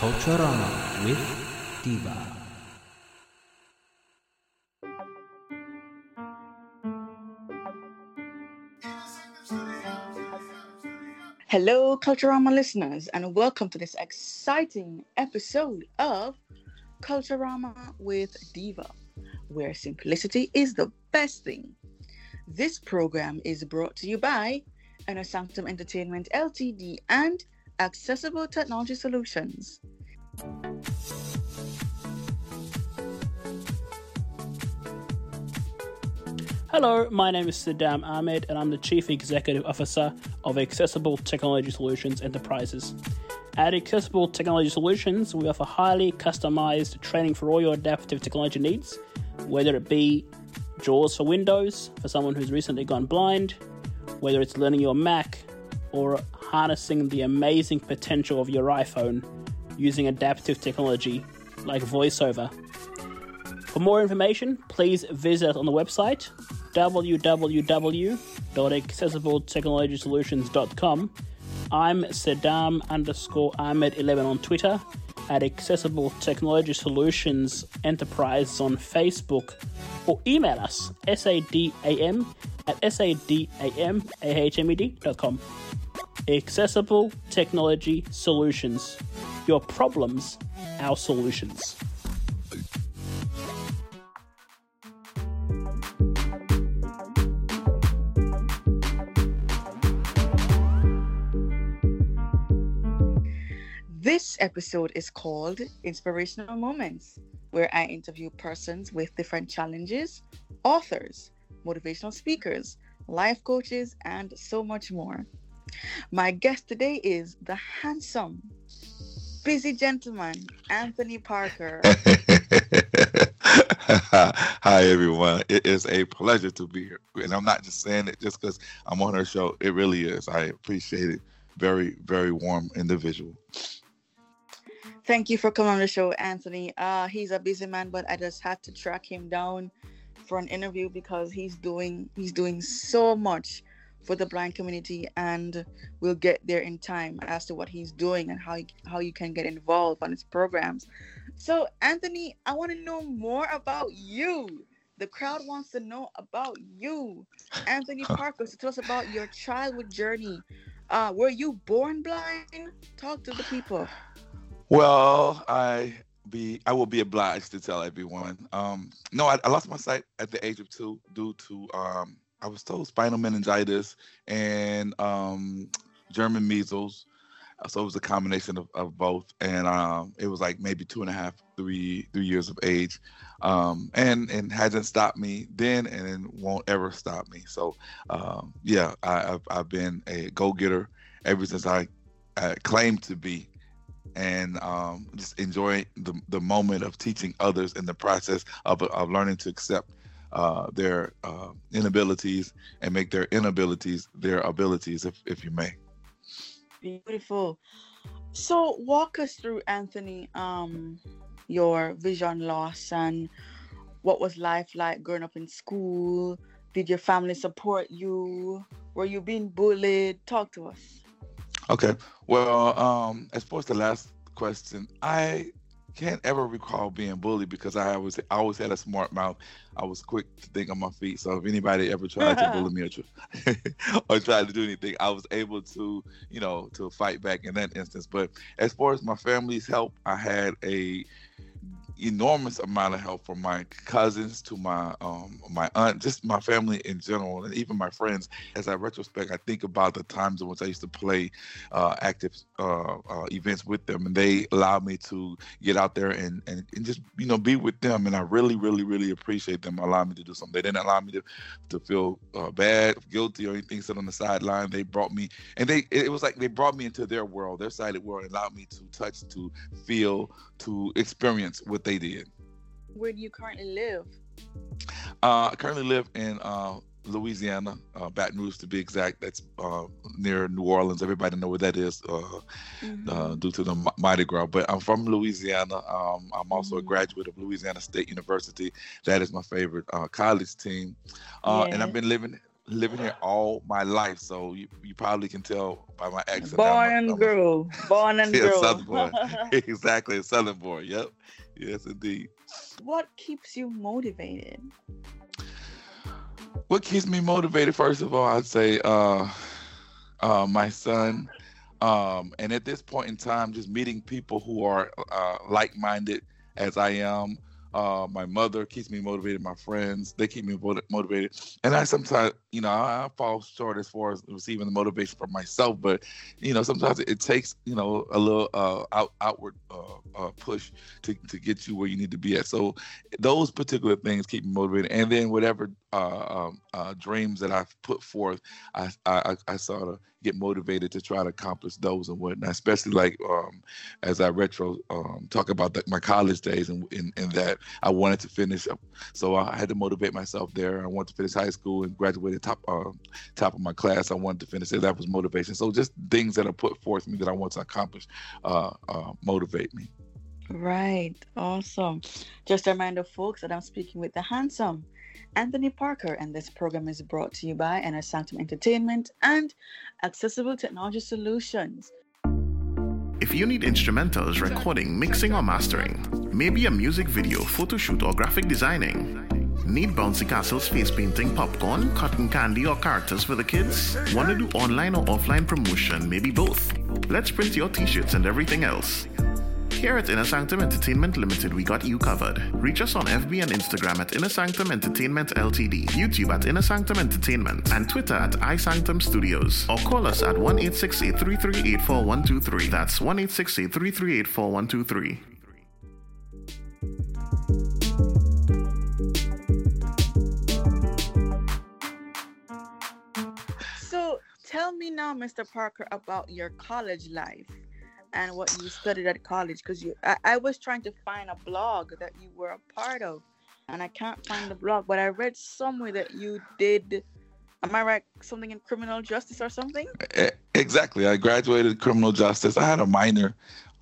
Culturama with Diva. Hello, Culturama listeners, and welcome to this exciting episode of Culturama with Diva, where simplicity is the best thing. This program is brought to you by Inner Entertainment Ltd and Accessible Technology Solutions. Hello, my name is Saddam Ahmed, and I'm the Chief Executive Officer of Accessible Technology Solutions Enterprises. At Accessible Technology Solutions, we offer highly customized training for all your adaptive technology needs, whether it be JAWS for Windows for someone who's recently gone blind, whether it's learning your Mac or harnessing the amazing potential of your iPhone using adaptive technology like VoiceOver. For more information, please visit on the website www.accessibletechnologysolutions.com. I'm Saddam underscore Ahmed 11 on Twitter, at Accessible Technology Solutions Enterprise on Facebook, or email us sadam at sadamahmed.com. Accessible Technology Solutions. Your problems, our solutions. This episode is called Inspirational Moments, where I interview persons with different challenges, authors, motivational speakers, life coaches, and so much more. My guest today is the handsome, busy gentleman, Anthony Parker. Hi, everyone. It is a pleasure to be here. And I'm not just saying it just because I'm on her show. It really is. I appreciate it. Very, very warm individual. Thank you for coming on the show, Anthony. Uh, he's a busy man, but I just had to track him down for an interview because he's doing he's doing so much for the blind community, and we'll get there in time as to what he's doing and how you, how you can get involved on his programs. So, Anthony, I want to know more about you. The crowd wants to know about you, Anthony Parker. So, tell us about your childhood journey. Uh, were you born blind? Talk to the people. Well, I be I will be obliged to tell everyone. Um, no, I, I lost my sight at the age of two due to um, I was told spinal meningitis and um, German measles. So it was a combination of, of both, and um, it was like maybe two and a half, three, three years of age, um, and and hasn't stopped me then, and won't ever stop me. So um, yeah, I, have I've been a go getter ever since I, I claimed to be and um, just enjoy the, the moment of teaching others in the process of, of learning to accept uh, their uh, inabilities and make their inabilities their abilities, if, if you may. Beautiful. So, walk us through, Anthony, um, your vision loss and what was life like growing up in school? Did your family support you? Were you being bullied? Talk to us. Okay. Well, um, as far as the last question, I can't ever recall being bullied because I always I always had a smart mouth. I was quick to think on my feet. So if anybody ever tried to bully me or, or tried to do anything, I was able to, you know, to fight back in that instance. But as far as my family's help, I had a enormous amount of help from my cousins to my um my aunt, just my family in general, and even my friends. As I retrospect, I think about the times in which I used to play uh, active uh, uh, events with them, and they allowed me to get out there and, and and just you know be with them, and I really really really appreciate them allowing me to do something. They didn't allow me to to feel uh, bad, guilty, or anything. Sit on the sideline. They brought me, and they it was like they brought me into their world, their side of the world, and allowed me to touch, to feel, to experience what they did. Where do you currently live? Uh, I currently live in uh, Louisiana, uh, Baton Rouge to be exact. That's uh, near New Orleans. Everybody know where that is uh, Mm-hmm. uh, due to the M- Mardi Gras. But I'm from Louisiana. Um, I'm also a Mhm. graduate of Louisiana State University. That is my favorite uh, college team, uh, and I've been living living here all my life. So you, you probably can tell by my accent. Born and grew. Born and Yeah, grew. Southern boy. exactly, Southern boy. Yep. Yes, indeed. what keeps you motivated? what keeps me motivated first of all i'd say uh uh my son um and at this point in time just meeting people who are uh like-minded as i am uh my mother keeps me motivated my friends they keep me motivated. And i sometimes you know I, I fall short as far as receiving the motivation from myself but you know sometimes it, it takes you know a little uh out, outward uh, uh push to, to get you where you need to be at. So those particular things keep me motivated. And then whatever uh, um, uh, dreams that I've put forth, I, I, I sort of get motivated to try to accomplish those and whatnot. Especially like um, as I retro um, talk about the, my college days and in, in that I wanted to finish, up. so I had to motivate myself there. I wanted to finish high school and graduated top uh, top of my class. I wanted to finish it. That was motivation. So just things that are put forth me that I want to accomplish uh, uh, motivate me. Right. Awesome. Just a reminder, folks, that I'm speaking with the handsome Anthony Parker, and this program is brought to you by Inner Sanctum Entertainment and Accessible Technology Solutions. If you need instrumentals, recording, mixing, or mastering, maybe a music video, photo shoot, or graphic designing, need bouncy castles, face painting, popcorn, cotton candy, or characters for the kids? Want to do online or offline promotion, maybe both? Let's print your t shirts and everything else. Here at Inner Sanctum Entertainment Limited, we got you covered. Reach us on FB and Instagram at Inner Sanctum Entertainment Ltd, YouTube at Inner Sanctum Entertainment, and Twitter at iSanctum Studios. Or call us at 1 833 That's 1 833 So tell me now, Mr. Parker, about your college life and what you studied at college. Because you, I, I was trying to find a blog that you were a part of, and I can't find the blog. But I read somewhere that you did. Am I right? Something in criminal justice or something? Exactly. I graduated criminal justice. I had a minor.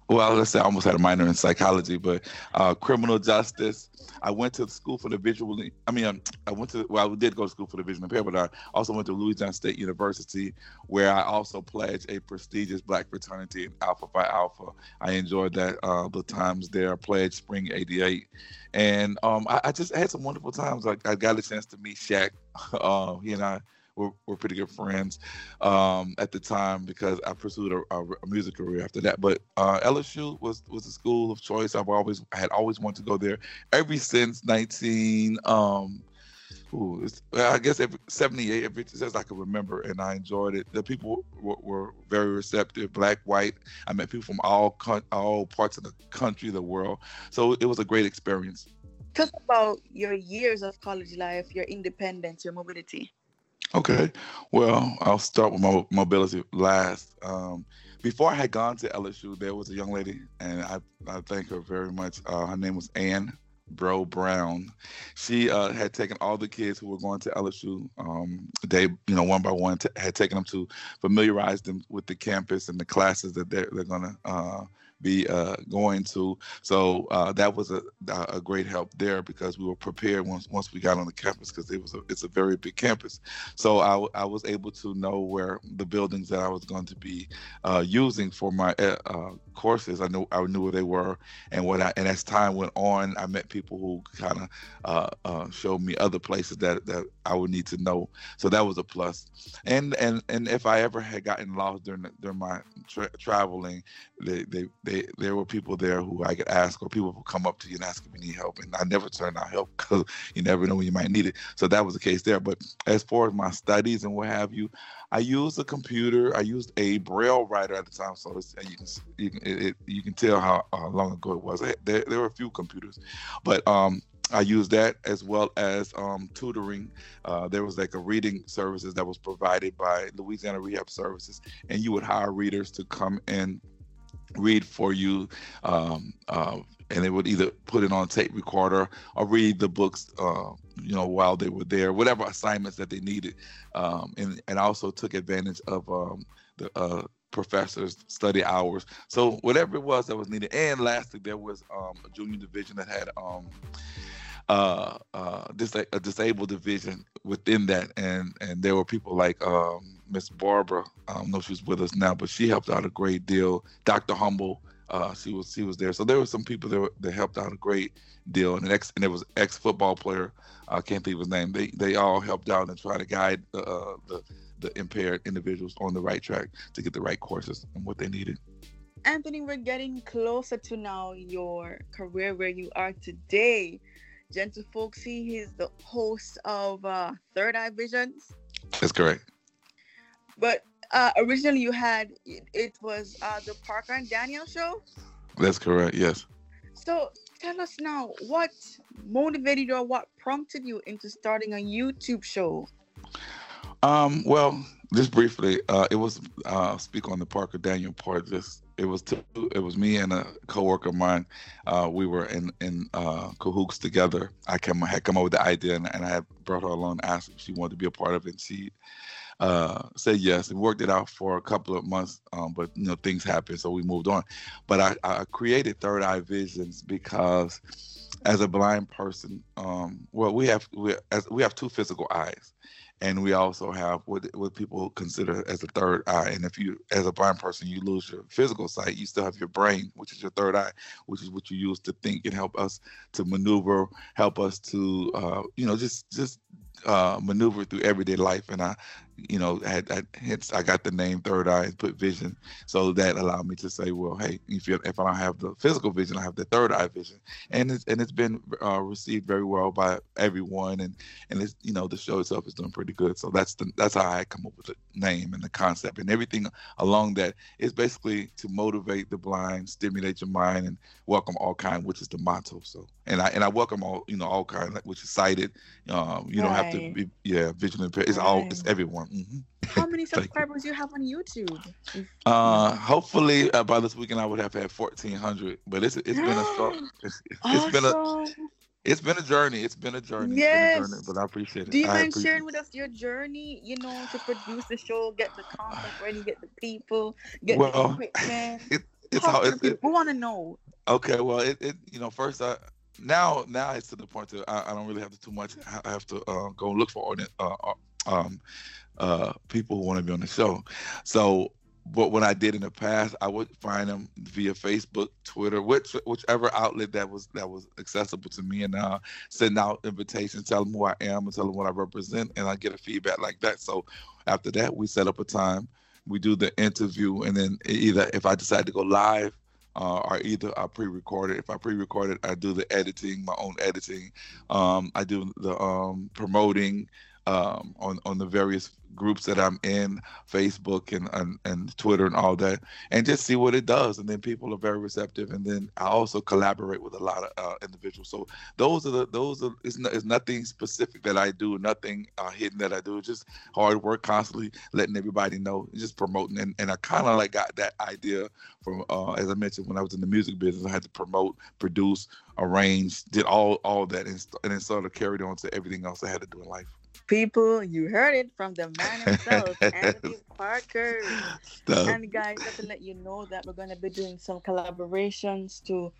Well, let's say I almost had a minor in psychology, but uh, criminal justice. I went to school for the visually. I mean, um, I went to. Well, I did go to school for the visually impaired, but I also went to Louisiana State University, where I also pledged a prestigious Black fraternity Alpha Phi Alpha. I enjoyed that uh, the times there. I pledged Spring '88, and um, I, I just had some wonderful times. Like I got a chance to meet Shaq. Uh, he and I were, were pretty good friends um, at the time because I pursued a, a, a music career after that. But uh, LSU was was a school of choice. I've always I had always wanted to go there ever since 19. Um, ooh, I guess every, 78, every since I can remember, and I enjoyed it. The people were, were very receptive, black, white. I met people from all all parts of the country, the world. So it was a great experience. Talk about your years of college life, your independence, your mobility. Okay. Well, I'll start with my mobility last. Um, before I had gone to LSU, there was a young lady, and I, I thank her very much. Uh, her name was Ann Bro Brown. She uh, had taken all the kids who were going to LSU. Um, they, you know, one by one, t- had taken them to familiarize them with the campus and the classes that they're, they're going to uh, be uh, going to. So uh, that was a, a great help there because we were prepared once once we got on the campus because it was a, it's a very big campus. So I, I was able to know where the buildings that I was going to be uh, using for my uh, uh, courses. I knew I knew where they were, and what I, and as time went on, I met people who kind of uh, showed me other places that that I would need to know. So that was a plus. And and and if I ever had gotten lost during the, during my tra- traveling, they, they they there were people there who I could ask, or people who come up to you and ask if you need help, and I never turned down help because you never know when you might need it. So that was the case there. But as far as my studies and what have you, I used a computer. I used a braille writer at the time, so you can you can it, you can tell how uh, long ago it was. There, there were a few computers, but um, I used that as well as um, tutoring. Uh, there was like a reading services that was provided by Louisiana Rehab Services, and you would hire readers to come and read for you. Um, uh, and they would either put it on tape recorder or read the books, uh, you know, while they were there, whatever assignments that they needed. Um, and and also took advantage of um, the uh, professors' study hours. So whatever it was that was needed. And lastly, there was um, a junior division that had um, uh, uh, dis- a disabled division within that, and and there were people like um, Miss Barbara. I don't know if she's with us now, but she helped out a great deal. Dr. Humble, uh, she was she was there. So there were some people that, were, that helped out a great deal, and an ex and there was ex football player. I can't think of his name. They they all helped out and try to guide uh, the the impaired individuals on the right track to get the right courses and what they needed. Anthony, we're getting closer to now your career where you are today. Gentle Folksy, he's the host of uh, Third Eye Visions. That's correct. But uh, originally you had it, was uh, the Parker and Daniel show. That's correct. Yes. So tell us now, what motivated you or what prompted you into starting a YouTube show? Um, well, just briefly, uh, it was uh, speak on the Parker Daniel part. Just it was two, it was me and a coworker of mine. Uh, we were in in uh, cahoots together. I came had come up with the idea, and, and I had brought her along, asked if she wanted to be a part of it. And she uh, said yes, and worked it out for a couple of months. Um, but you know things happened, so we moved on. But I, I created Third Eye Visions because as a blind person, um, well, we have we as we have two physical eyes and we also have what what people consider as a third eye. And if you, as a blind person, you lose your physical sight, you still have your brain, which is your third eye, which is what you use to think and help us to maneuver, help us to, uh, you know, just just uh, maneuver through everyday life. And I, you know, had, had hence I got the name Third Eye and put vision. So that allowed me to say, well, hey, if you, if I don't have the physical vision, I have the third eye vision, and it's and it's been uh, received very well by everyone, and and it's you know the show itself is doing pretty good. So that's the that's how I come up with the name and the concept and everything along that is basically to motivate the blind, stimulate your mind, and welcome all kind, which is the motto. So and I and I welcome all you know all kind, which is sighted. Um, you right. don't have to be yeah visually impaired. It's right. all it's everyone. Mm-hmm. How many subscribers you have on YouTube? Uh, hopefully uh, by this weekend I would have had fourteen hundred. But it's it's been a. It's, it's awesome. been a it's been a journey. It's been a journey. Yes. A journey, but I appreciate it. Do you mind sharing with us your journey? You know, to produce the show, get the content ready, get the people, get well, the equipment. It, it's how it, it, we want to know. Okay, well, it, it you know first I now now it's to the point that I, I don't really have to too much. I have to uh, go look for uh, uh, um, uh, people who want to be on the show. So, but what I did in the past, I would find them via Facebook, Twitter, which whichever outlet that was that was accessible to me, and uh, send out invitations, tell them who I am, and tell them what I represent, and I get a feedback like that. So, after that, we set up a time, we do the interview, and then either if I decide to go live. Uh, or either I pre-record it. If I pre-record it, I do the editing, my own editing. Um, I do the um, promoting um, on on the various groups that I'm in, Facebook and, and, and Twitter and all that, and just see what it does. And then people are very receptive. And then I also collaborate with a lot of uh, individuals. So those are the those are it's, no, it's nothing specific that I do, nothing uh, hidden that I do. Just hard work, constantly letting everybody know, just promoting. And, and I kind of like got that idea from uh, as I mentioned when I was in the music business, I had to promote, produce, arrange, did all all that, and, and then sort of carried on to everything else I had to do in life. People, you heard it from the man himself, Anthony Parker. Stop. And guys, just to let you know that we're going to be doing some collaborations to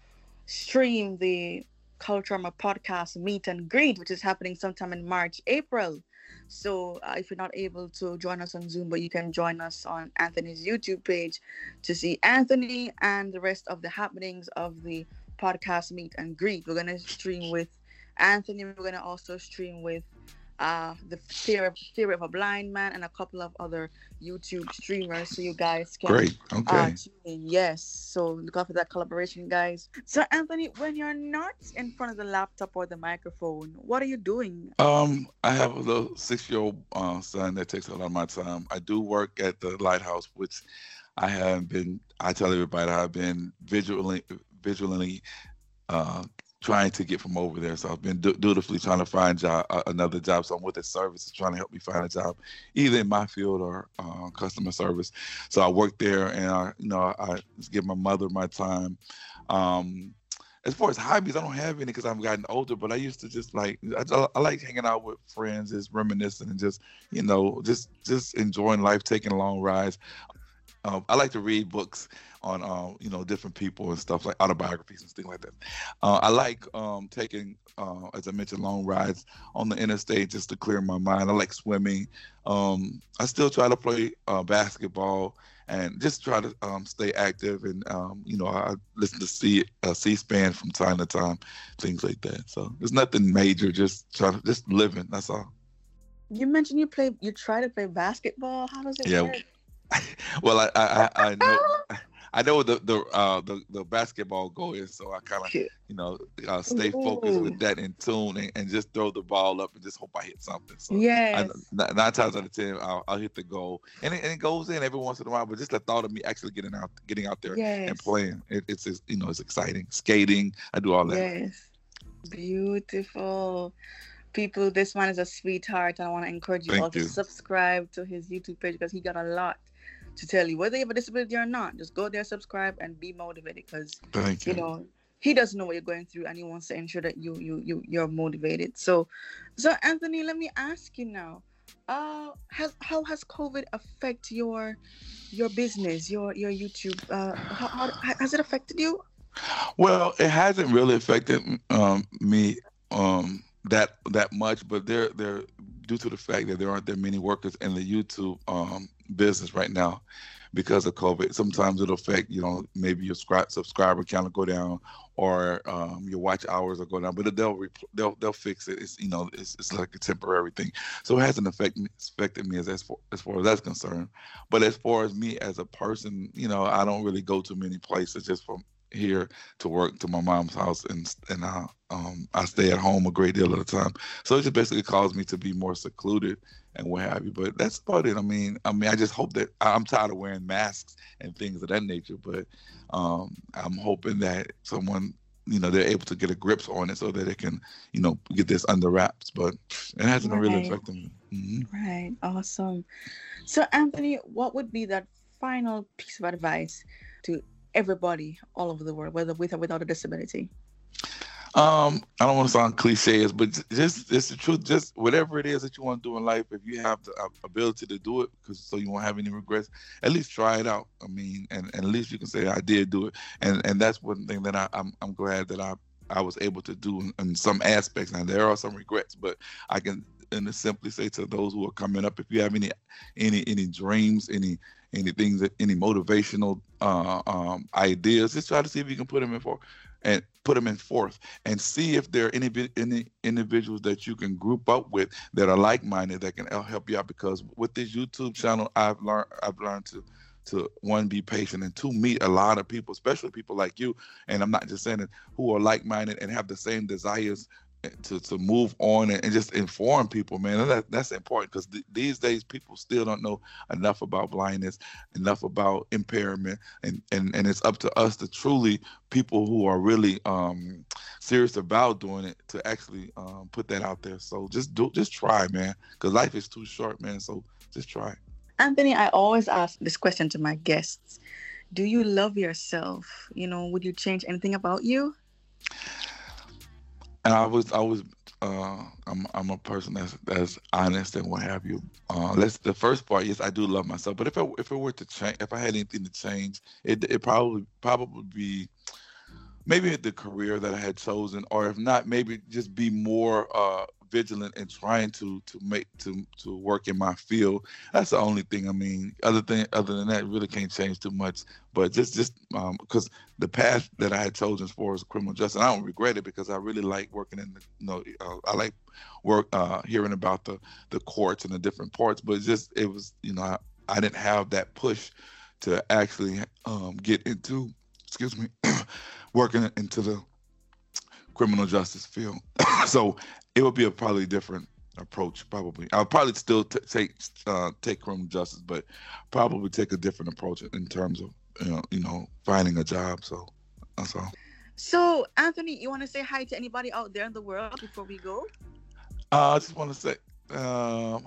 stream the Culturama podcast meet and greet, which is happening sometime in March, April. So uh, if you're not able to join us on Zoom, but you can join us on Anthony's YouTube page to see Anthony and the rest of the happenings of the podcast meet and greet. We're gonna stream with Anthony. We're gonna also stream with uh, the theory, theory of a blind man, and a couple of other YouTube streamers. So you guys can Great. uh, Okay. tune in. Yes. So look out for that collaboration, guys. So Anthony, when you're not in front of the laptop or the microphone, what are you doing? Um, I have a little six-year-old uh, son that takes a lot of my time. I do work at the lighthouse, which I have been. I tell everybody I've been visually, visually uh, trying to get from over there. So I've been du- dutifully trying to find job, uh, another job. So I'm with the service trying to help me find a job, either in my field or uh, customer service. So I work there, and I, you know, I just give my mother my time. Um, as far as hobbies, I don't have any because I've gotten older. But I used to just like I, I like hanging out with friends, just reminiscing and just you know just just enjoying life, taking long rides. Um, I like to read books on um, you know different people and stuff like autobiographies and things like that. Uh, I like um, taking, uh, as I mentioned, long rides on the interstate just to clear my mind. I like swimming. Um, I still try to play uh, basketball and just try to um, stay active. And um, you know, I listen to C uh, C-SPAN from time to time, things like that. So there's nothing major. Just try to just living. That's all. You mentioned you play. You try to play basketball. How does it Yeah. work? well, I I, I know. I know the the uh the, the basketball goal is, so I kind of you know uh, stay focused Ooh. with that in tune and, and just throw the ball up and just hope I hit something. So Yes. nine times out of ten, I'll, I'll hit the goal, and it, and it goes in every once in a while. But just the thought of me actually getting out, getting out there Yes. and playing, it, it's it's, you know it's exciting. Skating, I do all that. Yes. Beautiful. People, this man is a sweetheart. I want to encourage you Thank all to subscribe to his YouTube page because he got a lot to tell you. Whether you have a disability or not, just go there, subscribe, and be motivated because you. you know he doesn't know what you're going through and he wants to ensure that you you you you're motivated. So so Anthony, let me ask you now. Uh has how has COVID affect your your business, your your YouTube? Uh how, how has it affected you? Well, it hasn't really affected um, me um, that that much, but there there due to the fact that there aren't that many workers in the YouTube um, business right now because of COVID. Sometimes it'll affect you know maybe your scri- subscriber count will go down or um, your watch hours will go down, but they'll they'll they'll fix it. It's you know it's, it's like a temporary thing, so it hasn't affected me, affected me as as far, as far as that's concerned. But as far as me as a person, you know, I don't really go to many places just from here to work to my mom's house and and I um I stay at home a great deal of the time. So it just basically caused me to be more secluded and what have you. But that's about it. I mean, I mean, I just hope that I'm tired of wearing masks and things of that nature. But um I'm hoping that someone you know they're able to get a grips on it so that they can you know get this under wraps. But it hasn't really affected me. hmm Right, awesome. So, Anthony, what would be that final piece of advice to everybody all over the world, whether with or without a disability? Um, I don't want to sound cliches, but just it's the truth. Just whatever it is that you want to do in life, if you have the uh, ability to do it, because so you won't have any regrets, at least try it out. I mean, and, and at least you can say I did do it, and and that's one thing that I, I'm I'm glad that I I was able to do in, in some aspects. Now there are some regrets, but I can and to simply say to those who are coming up, if you have any any any dreams, any anything that any motivational uh, um, ideas, just try to see if you can put them in for and put them in forth and see if there are any any individuals that you can group up with that are like-minded that can el- help you out because with this YouTube channel I've learned I've learned to to one be patient and two meet a lot of people especially people like you and I'm not just saying it who are like-minded and have the same desires to, to move on and, and just inform people man. That, that's important because th- these days people still don't know enough about blindness enough about impairment and, and and it's up to us to truly people who are really um serious about doing it to actually um put that out there. So just do just try man because life is too short man. So just try. Anthony, I always ask this question to my guests. Do you love yourself? You know, would you change anything about you? And I was I was uh I'm I'm a person that's that's honest and what have you. Uh let's the first part, yes, I do love myself. But if I if it were to change if I had anything to change, it it probably probably be maybe the career that I had chosen, or if not, maybe just be more uh vigilant and trying to to make to to work in my field. That's the only thing. I mean, other thing other than that, really can't change too much. But just just um, because the path that I had chosen as far as criminal justice, I don't regret it because I really like working in the you know uh, I like work uh, hearing about the the courts and the different parts. But just it was you know I, I didn't have that push to actually um, get into excuse me working into the criminal justice field. so it would be a probably different approach. Probably, I'll probably still t- take uh, take criminal justice, but probably take a different approach in terms of you know, you know finding a job. So that's all. So, Anthony, you want to say hi to anybody out there in the world before we go? Uh, I just want to say um,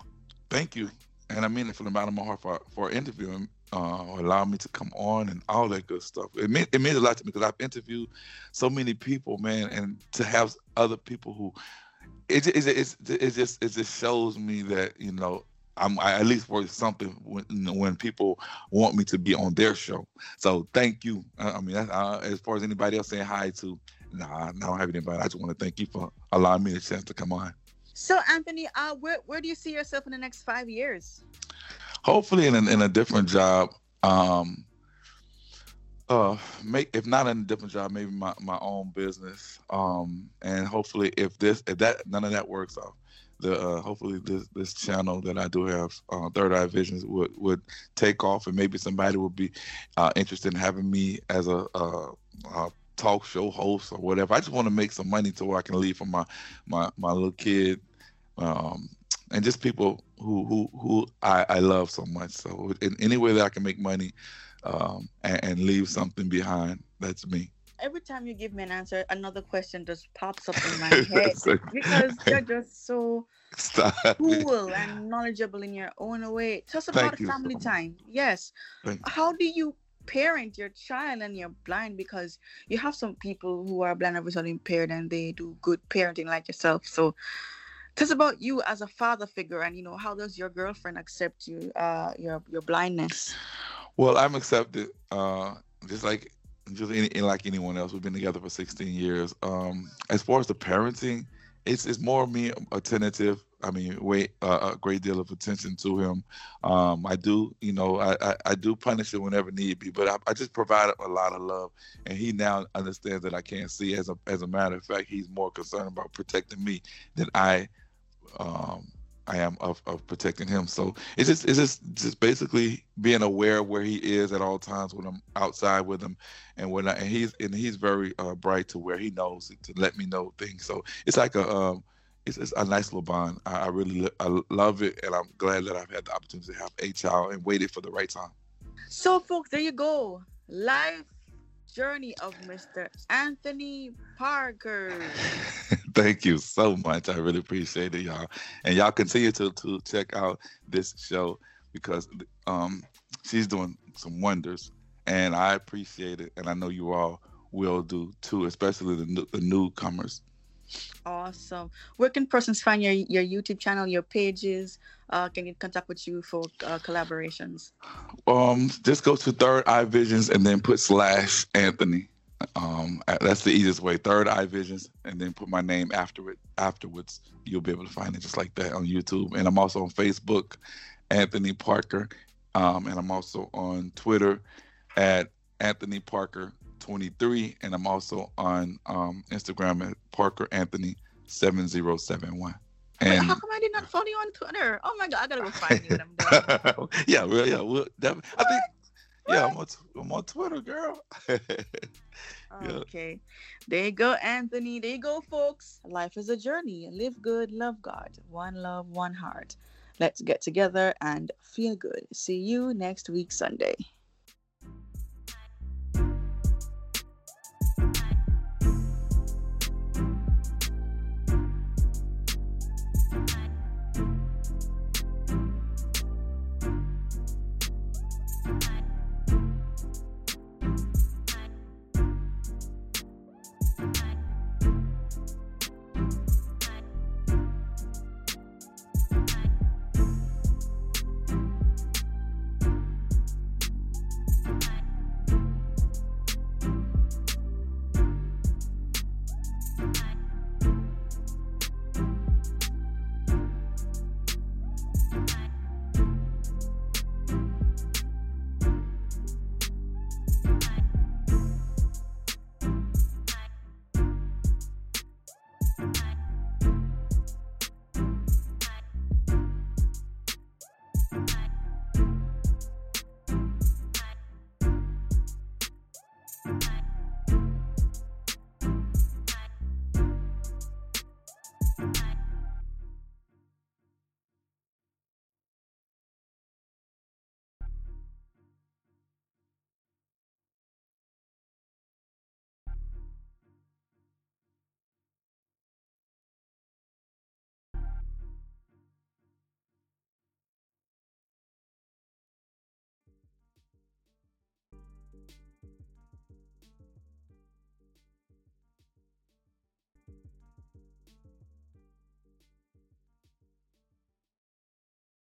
thank you, and I mean it from the bottom of my heart for for interviewing uh, allow me to come on and all that good stuff. It means it means a lot to me because I've interviewed so many people, man, and to have other people who it it, it, it just it just shows me that you know I'm I at least worth something when when people want me to be on their show. So thank you. I mean, uh, as far as anybody else saying hi to, nah, I don't have anybody. I just want to thank you for allowing me the chance to come on. So Anthony, uh, where where do you see yourself in the next five years? hopefully in a, in a different job. Um, uh, make if not in a different job, maybe my, my own business. Um, and hopefully, if this if that none of that works out, the uh, hopefully this this channel that I do have, uh, Third Eye Visions, would would take off, and maybe somebody would be uh, interested in having me as a, a, talk show host or whatever. I just want to make some money to where I can leave for my my my little kid. Um, and just people who who who I, I love so much. So in any way that I can make money um, and, and, leave something behind, that's me. Every time you give me an answer, another question just pops up in my head because you're just so Stop. cool and knowledgeable in your own way. Tell us about family so time. Yes. How do you parent your child and you're blind because you have some people who are blind or visually impaired and they do good parenting like yourself. So Tell us about you as a father figure, and you know how does your girlfriend accept you, uh, your your blindness? Well, I'm accepted, uh, just like just any, like anyone else. We've been together for 16 years. Um, as far as the parenting, it's it's more me attentive. I mean, wait uh, a great deal of attention to him. Um, I do, you know, I, I, I, do punish him whenever need be, but I, I, just provide a lot of love, and he now understands that I can't see. As a as a matter of fact, he's more concerned about protecting me than I um, I am of, of protecting him. So it's just it's just just basically being aware of where he is at all times when I'm outside with him, and when I, and he's and he's very uh, bright to where he knows to let me know things. So it's like a um, it's, it's a nice little bond. I, I really I love it, and I'm glad that I've had the opportunity to have a child and waited for the right time. So, folks, there you go. Life journey of Mr. Anthony Parker. Thank you so much. I really appreciate it, y'all. And y'all continue to to check out this show because um she's doing some wonders and I appreciate it and I know you all will do too, especially the, the newcomers. Awesome. Where can persons find your, your YouTube channel, your pages? Uh, can get contact with you for uh, collaborations? Um, just go to Third Eye Visions and then put slash Anthony. Um, that's the easiest way. Third Eye Visions, and then put my name after it. Afterwards, you'll be able to find it just like that on YouTube. And I'm also on Facebook, Anthony Parker, um, and I'm also on Twitter at Anthony Parker 23, and I'm also on um, Instagram at Parker Anthony 7071. And Wait, how come I did not follow you on Twitter? Oh my god, I gotta go find you I'm yeah, well, yeah, well, that, I think, yeah, I'm on, I'm on Twitter, girl. yeah. Okay, there you go, Anthony. There you go, folks. Life is a journey. Live good, love God. One love, one heart. Let's get together and feel good. See you next week, Sunday.